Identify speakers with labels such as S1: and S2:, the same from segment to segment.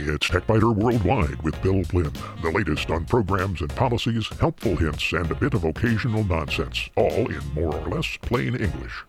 S1: It's TechByter Worldwide with Bill Blinn. The latest on programs and policies, helpful hints, and a bit of occasional nonsense, all in more or less plain English.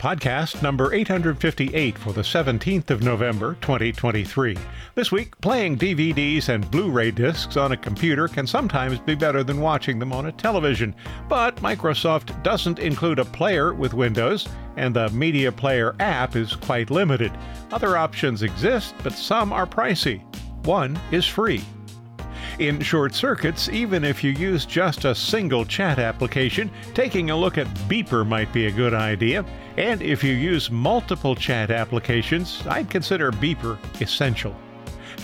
S2: Podcast number 858 for the 17th of November, 2023. This week, playing DVDs and Blu ray discs on a computer can sometimes be better than watching them on a television, but Microsoft doesn't include a player with Windows, and the Media Player app is quite limited. Other options exist, but some are pricey. One is free. In short circuits, even if you use just a single chat application, taking a look at Beeper might be a good idea. And if you use multiple chat applications, I'd consider Beeper essential.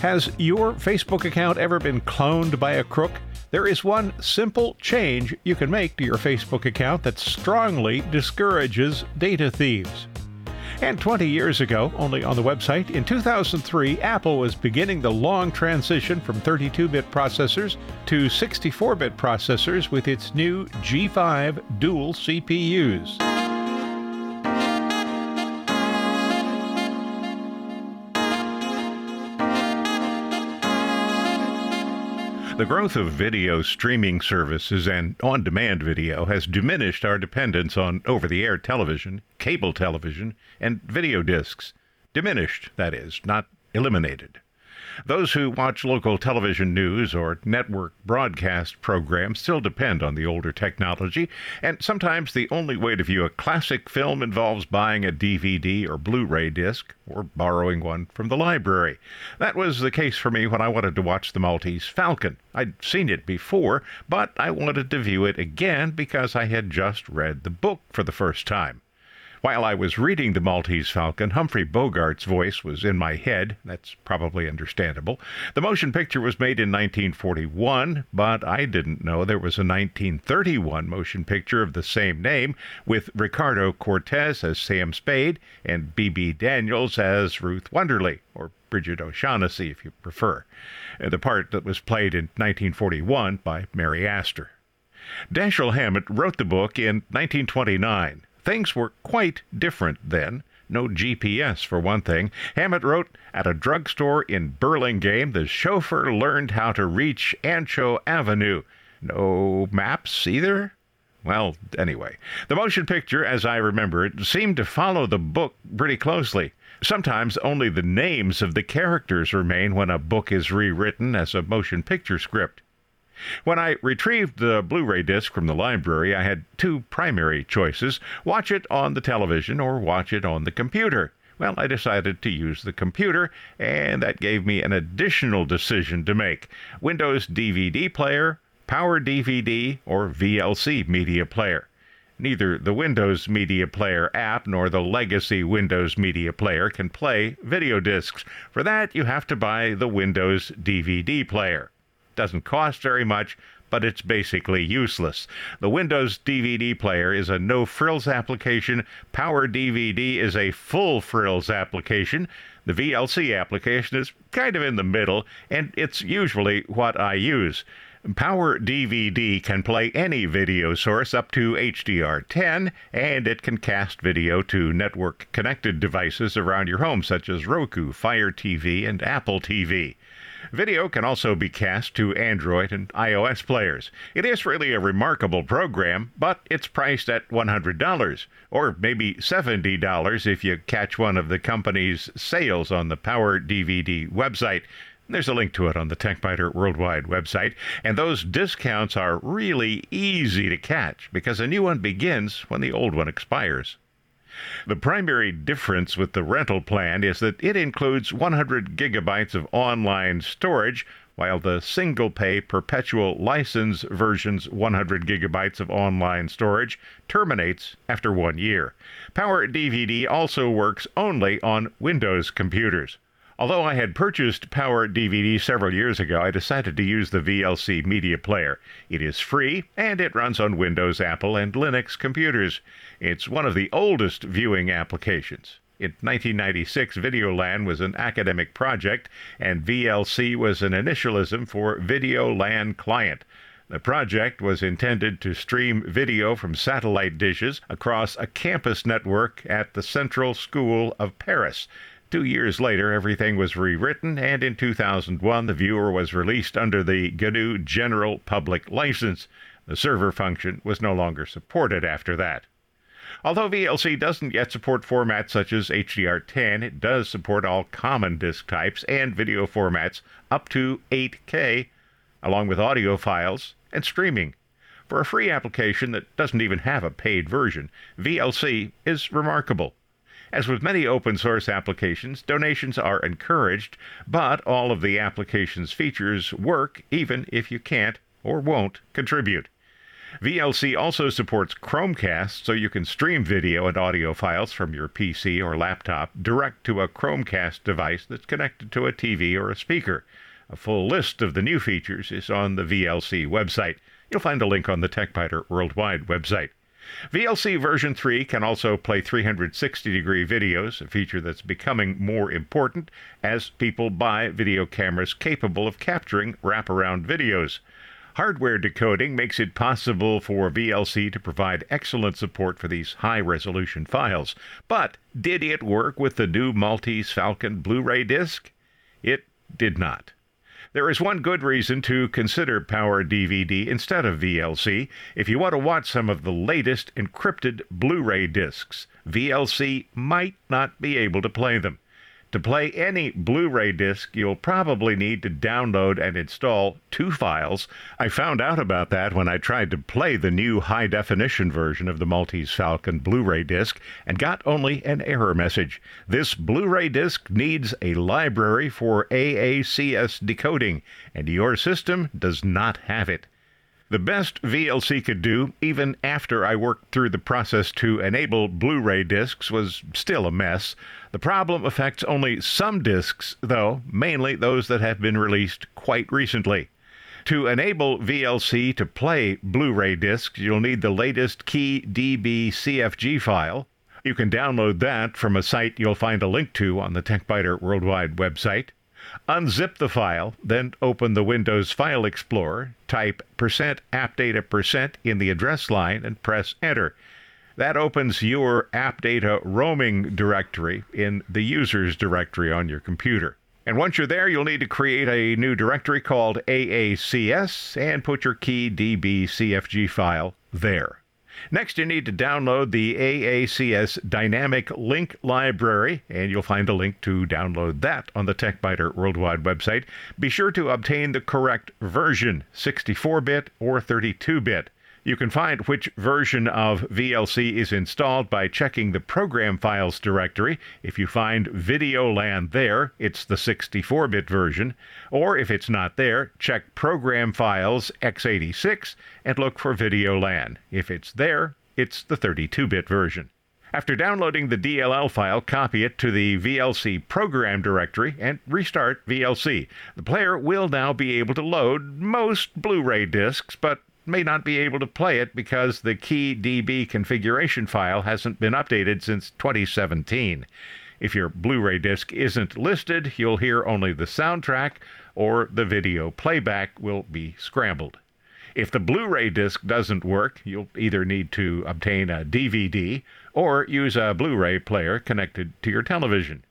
S2: Has your Facebook account ever been cloned by a crook? There is one simple change you can make to your Facebook account that strongly discourages data thieves. And 20 years ago, only on the website, in 2003, Apple was beginning the long transition from 32 bit processors to 64 bit processors with its new G5 dual CPUs. The growth of video streaming services and on demand video has diminished our dependence on over the air television, cable television, and video discs. Diminished, that is, not eliminated. Those who watch local television news or network broadcast programs still depend on the older technology, and sometimes the only way to view a classic film involves buying a DVD or Blu ray disc or borrowing one from the library. That was the case for me when I wanted to watch The Maltese Falcon. I'd seen it before, but I wanted to view it again because I had just read the book for the first time. While I was reading The Maltese Falcon, Humphrey Bogart's voice was in my head. That's probably understandable. The motion picture was made in 1941, but I didn't know there was a 1931 motion picture of the same name with Ricardo Cortez as Sam Spade and Bebe Daniels as Ruth Wonderly, or Bridget O'Shaughnessy if you prefer, uh, the part that was played in 1941 by Mary Astor. Dashiell Hammett wrote the book in 1929. Things were quite different then. No GPS, for one thing. Hammett wrote At a drugstore in Burlingame, the chauffeur learned how to reach Ancho Avenue. No maps either? Well, anyway, the motion picture, as I remember it, seemed to follow the book pretty closely. Sometimes only the names of the characters remain when a book is rewritten as a motion picture script. When I retrieved the Blu ray disc from the library, I had two primary choices watch it on the television or watch it on the computer. Well, I decided to use the computer, and that gave me an additional decision to make Windows DVD player, Power DVD, or VLC media player. Neither the Windows Media Player app nor the legacy Windows Media Player can play video discs. For that, you have to buy the Windows DVD Player doesn't cost very much, but it's basically useless. The Windows DVD player is a no frills application. Power DVD is a full frills application. The VLC application is kind of in the middle, and it's usually what I use. Power DVD can play any video source up to HDR10, and it can cast video to network connected devices around your home, such as Roku, Fire TV, and Apple TV. Video can also be cast to Android and iOS players. It is really a remarkable program, but it's priced at $100, or maybe $70 if you catch one of the company's sales on the Power DVD website. There's a link to it on the TechByter Worldwide website, and those discounts are really easy to catch because a new one begins when the old one expires. The primary difference with the rental plan is that it includes 100 gigabytes of online storage, while the single pay perpetual license version's 100 gigabytes of online storage terminates after one year. Power DVD also works only on Windows computers. Although I had purchased Power DVD several years ago, I decided to use the VLC media player. It is free and it runs on Windows, Apple, and Linux computers. It's one of the oldest viewing applications. In 1996, Videolan was an academic project, and VLC was an initialism for Video LAN Client. The project was intended to stream video from satellite dishes across a campus network at the Central School of Paris. Two years later, everything was rewritten, and in 2001, the viewer was released under the GNU General Public License. The server function was no longer supported after that. Although VLC doesn't yet support formats such as HDR10, it does support all common disk types and video formats up to 8K, along with audio files and streaming. For a free application that doesn't even have a paid version, VLC is remarkable. As with many open source applications, donations are encouraged, but all of the application's features work even if you can't or won't contribute. VLC also supports Chromecast, so you can stream video and audio files from your PC or laptop direct to a Chromecast device that's connected to a TV or a speaker. A full list of the new features is on the VLC website. You'll find a link on the TechByter Worldwide website. VLC version 3 can also play 360 degree videos, a feature that's becoming more important as people buy video cameras capable of capturing wraparound videos. Hardware decoding makes it possible for VLC to provide excellent support for these high resolution files. But did it work with the new Maltese Falcon Blu ray disc? It did not. There is one good reason to consider Power DVD instead of VLC if you want to watch some of the latest encrypted Blu ray discs. VLC might not be able to play them. To play any Blu ray disc, you'll probably need to download and install two files. I found out about that when I tried to play the new high definition version of the Maltese Falcon Blu ray disc and got only an error message. This Blu ray disc needs a library for AACS decoding, and your system does not have it. The best VLC could do, even after I worked through the process to enable Blu ray discs, was still a mess. The problem affects only some discs, though, mainly those that have been released quite recently. To enable VLC to play Blu ray discs, you'll need the latest KeyDB CFG file. You can download that from a site you'll find a link to on the TechByter Worldwide website. Unzip the file, then open the Windows File Explorer, type percent appdata percent in the address line, and press Enter. That opens your AppData roaming directory in the users directory on your computer. And once you're there, you'll need to create a new directory called AACS and put your KeyDB CFG file there. Next, you need to download the AACS Dynamic Link Library, and you'll find a link to download that on the TechByter Worldwide website. Be sure to obtain the correct version 64 bit or 32 bit. You can find which version of VLC is installed by checking the Program Files directory. If you find Videolan there, it's the 64 bit version. Or if it's not there, check Program Files x86 and look for Videolan. If it's there, it's the 32 bit version. After downloading the DLL file, copy it to the VLC program directory and restart VLC. The player will now be able to load most Blu ray discs, but may not be able to play it because the key DB configuration file hasn't been updated since 2017. If your Blu ray disc isn't listed, you'll hear only the soundtrack or the video playback will be scrambled. If the Blu ray disc doesn't work, you'll either need to obtain a DVD or use a Blu ray player connected to your television.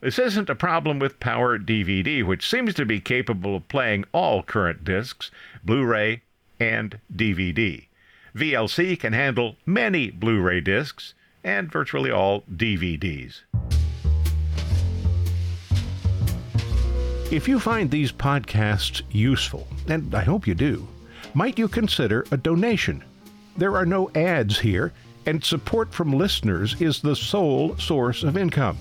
S2: This isn't a problem with Power DVD, which seems to be capable of playing all current discs, Blu ray, and DVD. VLC can handle many Blu ray discs and virtually all DVDs. If you find these podcasts useful, and I hope you do, might you consider a donation? There are no ads here, and support from listeners is the sole source of income.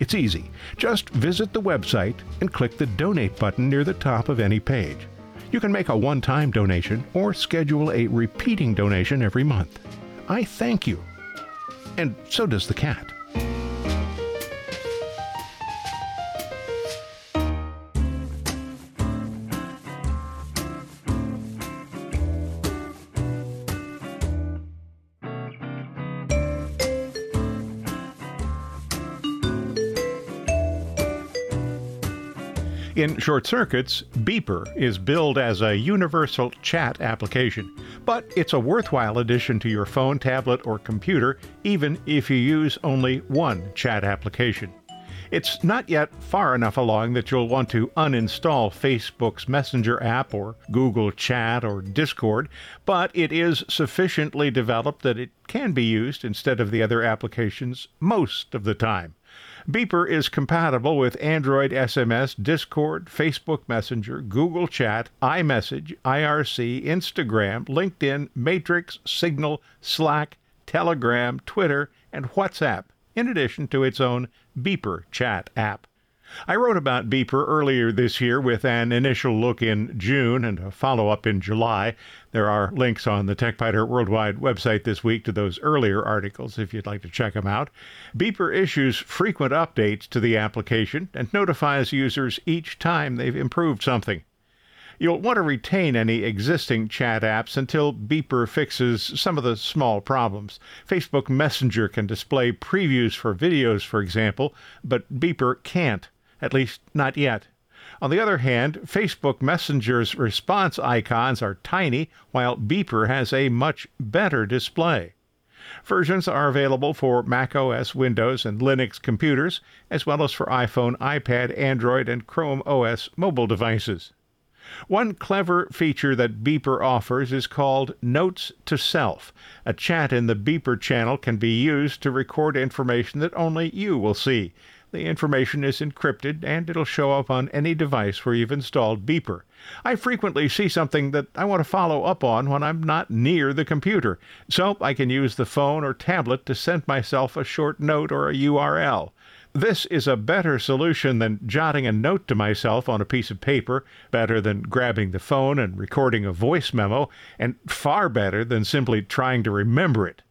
S2: It's easy. Just visit the website and click the donate button near the top of any page. You can make a one time donation or schedule a repeating donation every month. I thank you. And so does the cat. In short circuits, Beeper is billed as a universal chat application, but it's a worthwhile addition to your phone, tablet, or computer, even if you use only one chat application. It's not yet far enough along that you'll want to uninstall Facebook's Messenger app or Google Chat or Discord, but it is sufficiently developed that it can be used instead of the other applications most of the time. Beeper is compatible with Android SMS, Discord, Facebook Messenger, Google Chat, iMessage, IRC, Instagram, LinkedIn, Matrix, Signal, Slack, Telegram, Twitter, and WhatsApp, in addition to its own Beeper Chat app. I wrote about Beeper earlier this year with an initial look in June and a follow up in July. There are links on the TechByter Worldwide website this week to those earlier articles if you'd like to check them out. Beeper issues frequent updates to the application and notifies users each time they've improved something. You'll want to retain any existing chat apps until Beeper fixes some of the small problems. Facebook Messenger can display previews for videos, for example, but Beeper can't at least not yet. On the other hand, Facebook Messenger's response icons are tiny, while Beeper has a much better display. Versions are available for Mac OS, Windows, and Linux computers, as well as for iPhone, iPad, Android, and Chrome OS mobile devices. One clever feature that Beeper offers is called Notes to Self. A chat in the Beeper channel can be used to record information that only you will see. The information is encrypted and it'll show up on any device where you've installed Beeper. I frequently see something that I want to follow up on when I'm not near the computer, so I can use the phone or tablet to send myself a short note or a URL. This is a better solution than jotting a note to myself on a piece of paper, better than grabbing the phone and recording a voice memo, and far better than simply trying to remember it.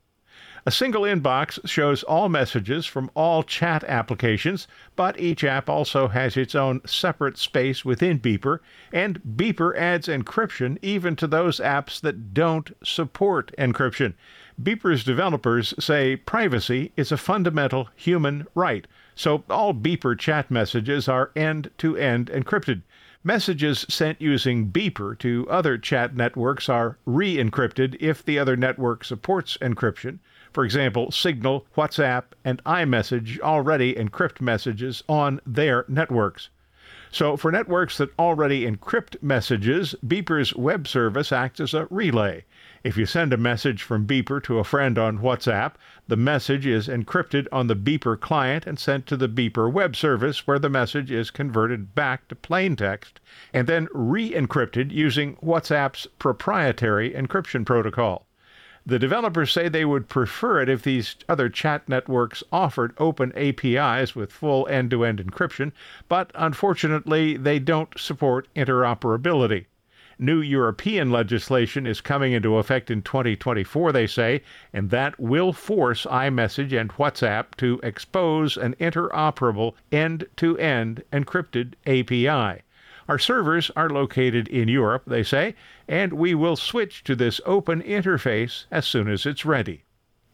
S2: A single inbox shows all messages from all chat applications, but each app also has its own separate space within Beeper, and Beeper adds encryption even to those apps that don't support encryption. Beeper's developers say privacy is a fundamental human right, so all Beeper chat messages are end to end encrypted. Messages sent using Beeper to other chat networks are re encrypted if the other network supports encryption. For example, Signal, WhatsApp, and iMessage already encrypt messages on their networks. So, for networks that already encrypt messages, Beeper's web service acts as a relay. If you send a message from Beeper to a friend on WhatsApp, the message is encrypted on the Beeper client and sent to the Beeper web service, where the message is converted back to plain text and then re encrypted using WhatsApp's proprietary encryption protocol. The developers say they would prefer it if these other chat networks offered open APIs with full end to end encryption, but unfortunately, they don't support interoperability. New European legislation is coming into effect in 2024, they say, and that will force iMessage and WhatsApp to expose an interoperable end to end encrypted API. Our servers are located in Europe, they say, and we will switch to this open interface as soon as it's ready.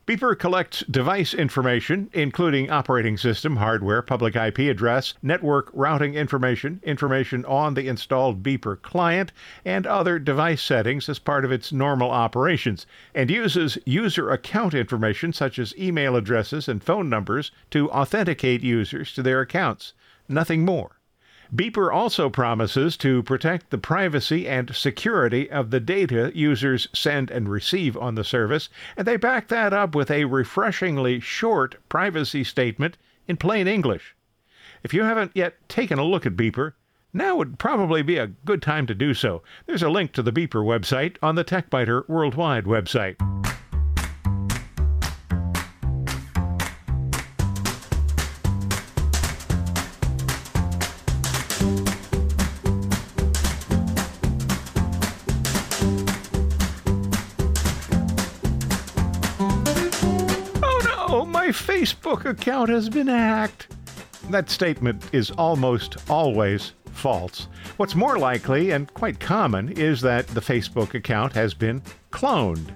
S2: Beeper collects device information, including operating system, hardware, public IP address, network routing information, information on the installed Beeper client, and other device settings as part of its normal operations, and uses user account information such as email addresses and phone numbers to authenticate users to their accounts. Nothing more. Beeper also promises to protect the privacy and security of the data users send and receive on the service, and they back that up with a refreshingly short privacy statement in plain English. If you haven't yet taken a look at Beeper, now would probably be a good time to do so. There's a link to the Beeper website on the TechByter Worldwide website. Facebook account has been hacked. That statement is almost always false. What's more likely and quite common is that the Facebook account has been cloned.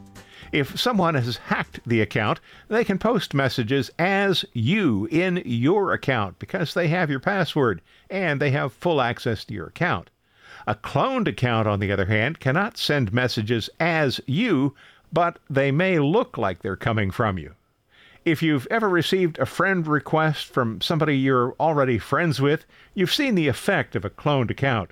S2: If someone has hacked the account, they can post messages as you in your account because they have your password and they have full access to your account. A cloned account, on the other hand, cannot send messages as you, but they may look like they're coming from you. If you've ever received a friend request from somebody you're already friends with, you've seen the effect of a cloned account.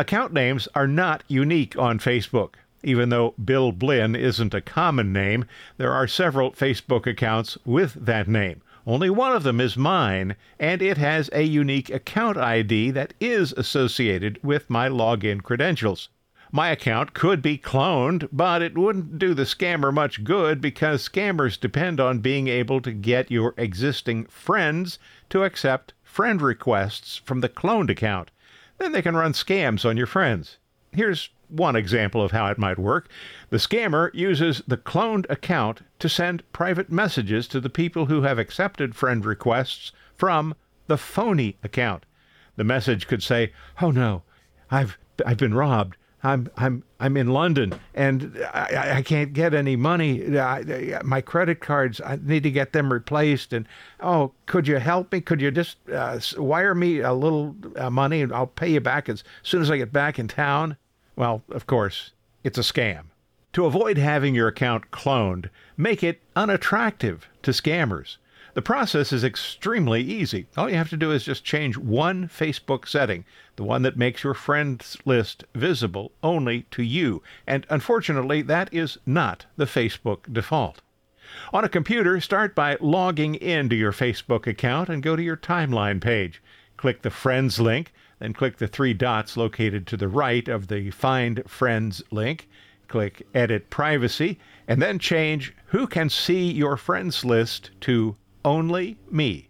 S2: Account names are not unique on Facebook. Even though Bill Blinn isn't a common name, there are several Facebook accounts with that name. Only one of them is mine, and it has a unique account ID that is associated with my login credentials. My account could be cloned, but it wouldn't do the scammer much good because scammers depend on being able to get your existing friends to accept friend requests from the cloned account. Then they can run scams on your friends. Here's one example of how it might work. The scammer uses the cloned account to send private messages to the people who have accepted friend requests from the phony account. The message could say, "Oh no, I've I've been robbed. I'm I'm I'm in London and I, I can't get any money. I, my credit cards, I need to get them replaced. And oh, could you help me? Could you just uh, wire me a little uh, money and I'll pay you back as soon as I get back in town? Well, of course, it's a scam. To avoid having your account cloned, make it unattractive to scammers. The process is extremely easy. All you have to do is just change one Facebook setting, the one that makes your friends list visible only to you. And unfortunately, that is not the Facebook default. On a computer, start by logging into your Facebook account and go to your timeline page. Click the Friends link, then click the three dots located to the right of the Find Friends link. Click Edit Privacy, and then change Who Can See Your Friends List to only me.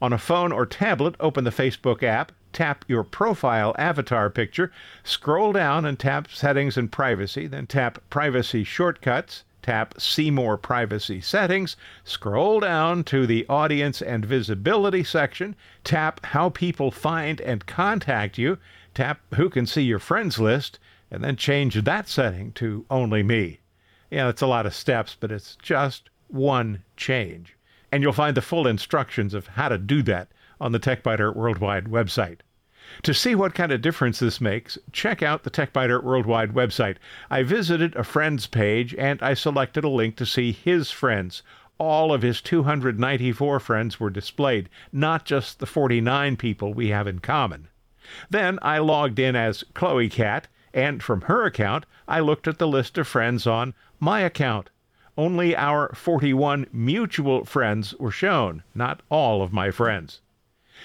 S2: On a phone or tablet, open the Facebook app, tap your profile avatar picture, scroll down and tap Settings and Privacy, then tap Privacy Shortcuts, tap See More Privacy Settings, scroll down to the Audience and Visibility section, tap How People Find and Contact You, tap Who Can See Your Friends List, and then change that setting to Only Me. Yeah, it's a lot of steps, but it's just one change and you'll find the full instructions of how to do that on the TechByter Worldwide website. To see what kind of difference this makes, check out the TechByter Worldwide website. I visited a friends page and I selected a link to see his friends. All of his 294 friends were displayed, not just the 49 people we have in common. Then I logged in as Chloe Cat, and from her account, I looked at the list of friends on my account. Only our 41 mutual friends were shown, not all of my friends.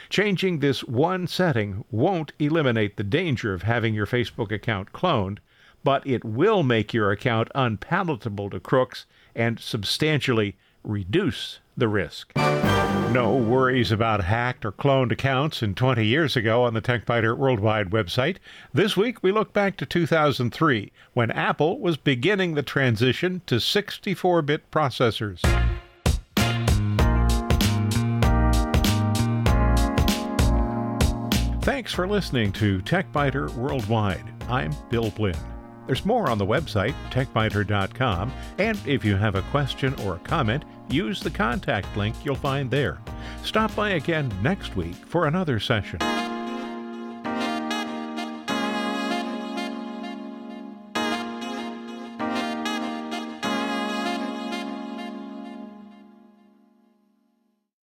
S2: Changing this one setting won't eliminate the danger of having your Facebook account cloned, but it will make your account unpalatable to crooks and substantially reduce the risk. No worries about hacked or cloned accounts in 20 years ago on the TechByter Worldwide website. This week we look back to 2003 when Apple was beginning the transition to 64 bit processors. Thanks for listening to TechByter Worldwide. I'm Bill Blinn. There's more on the website, techbyter.com, and if you have a question or a comment, use the contact link you'll find there. Stop by again next week for another session.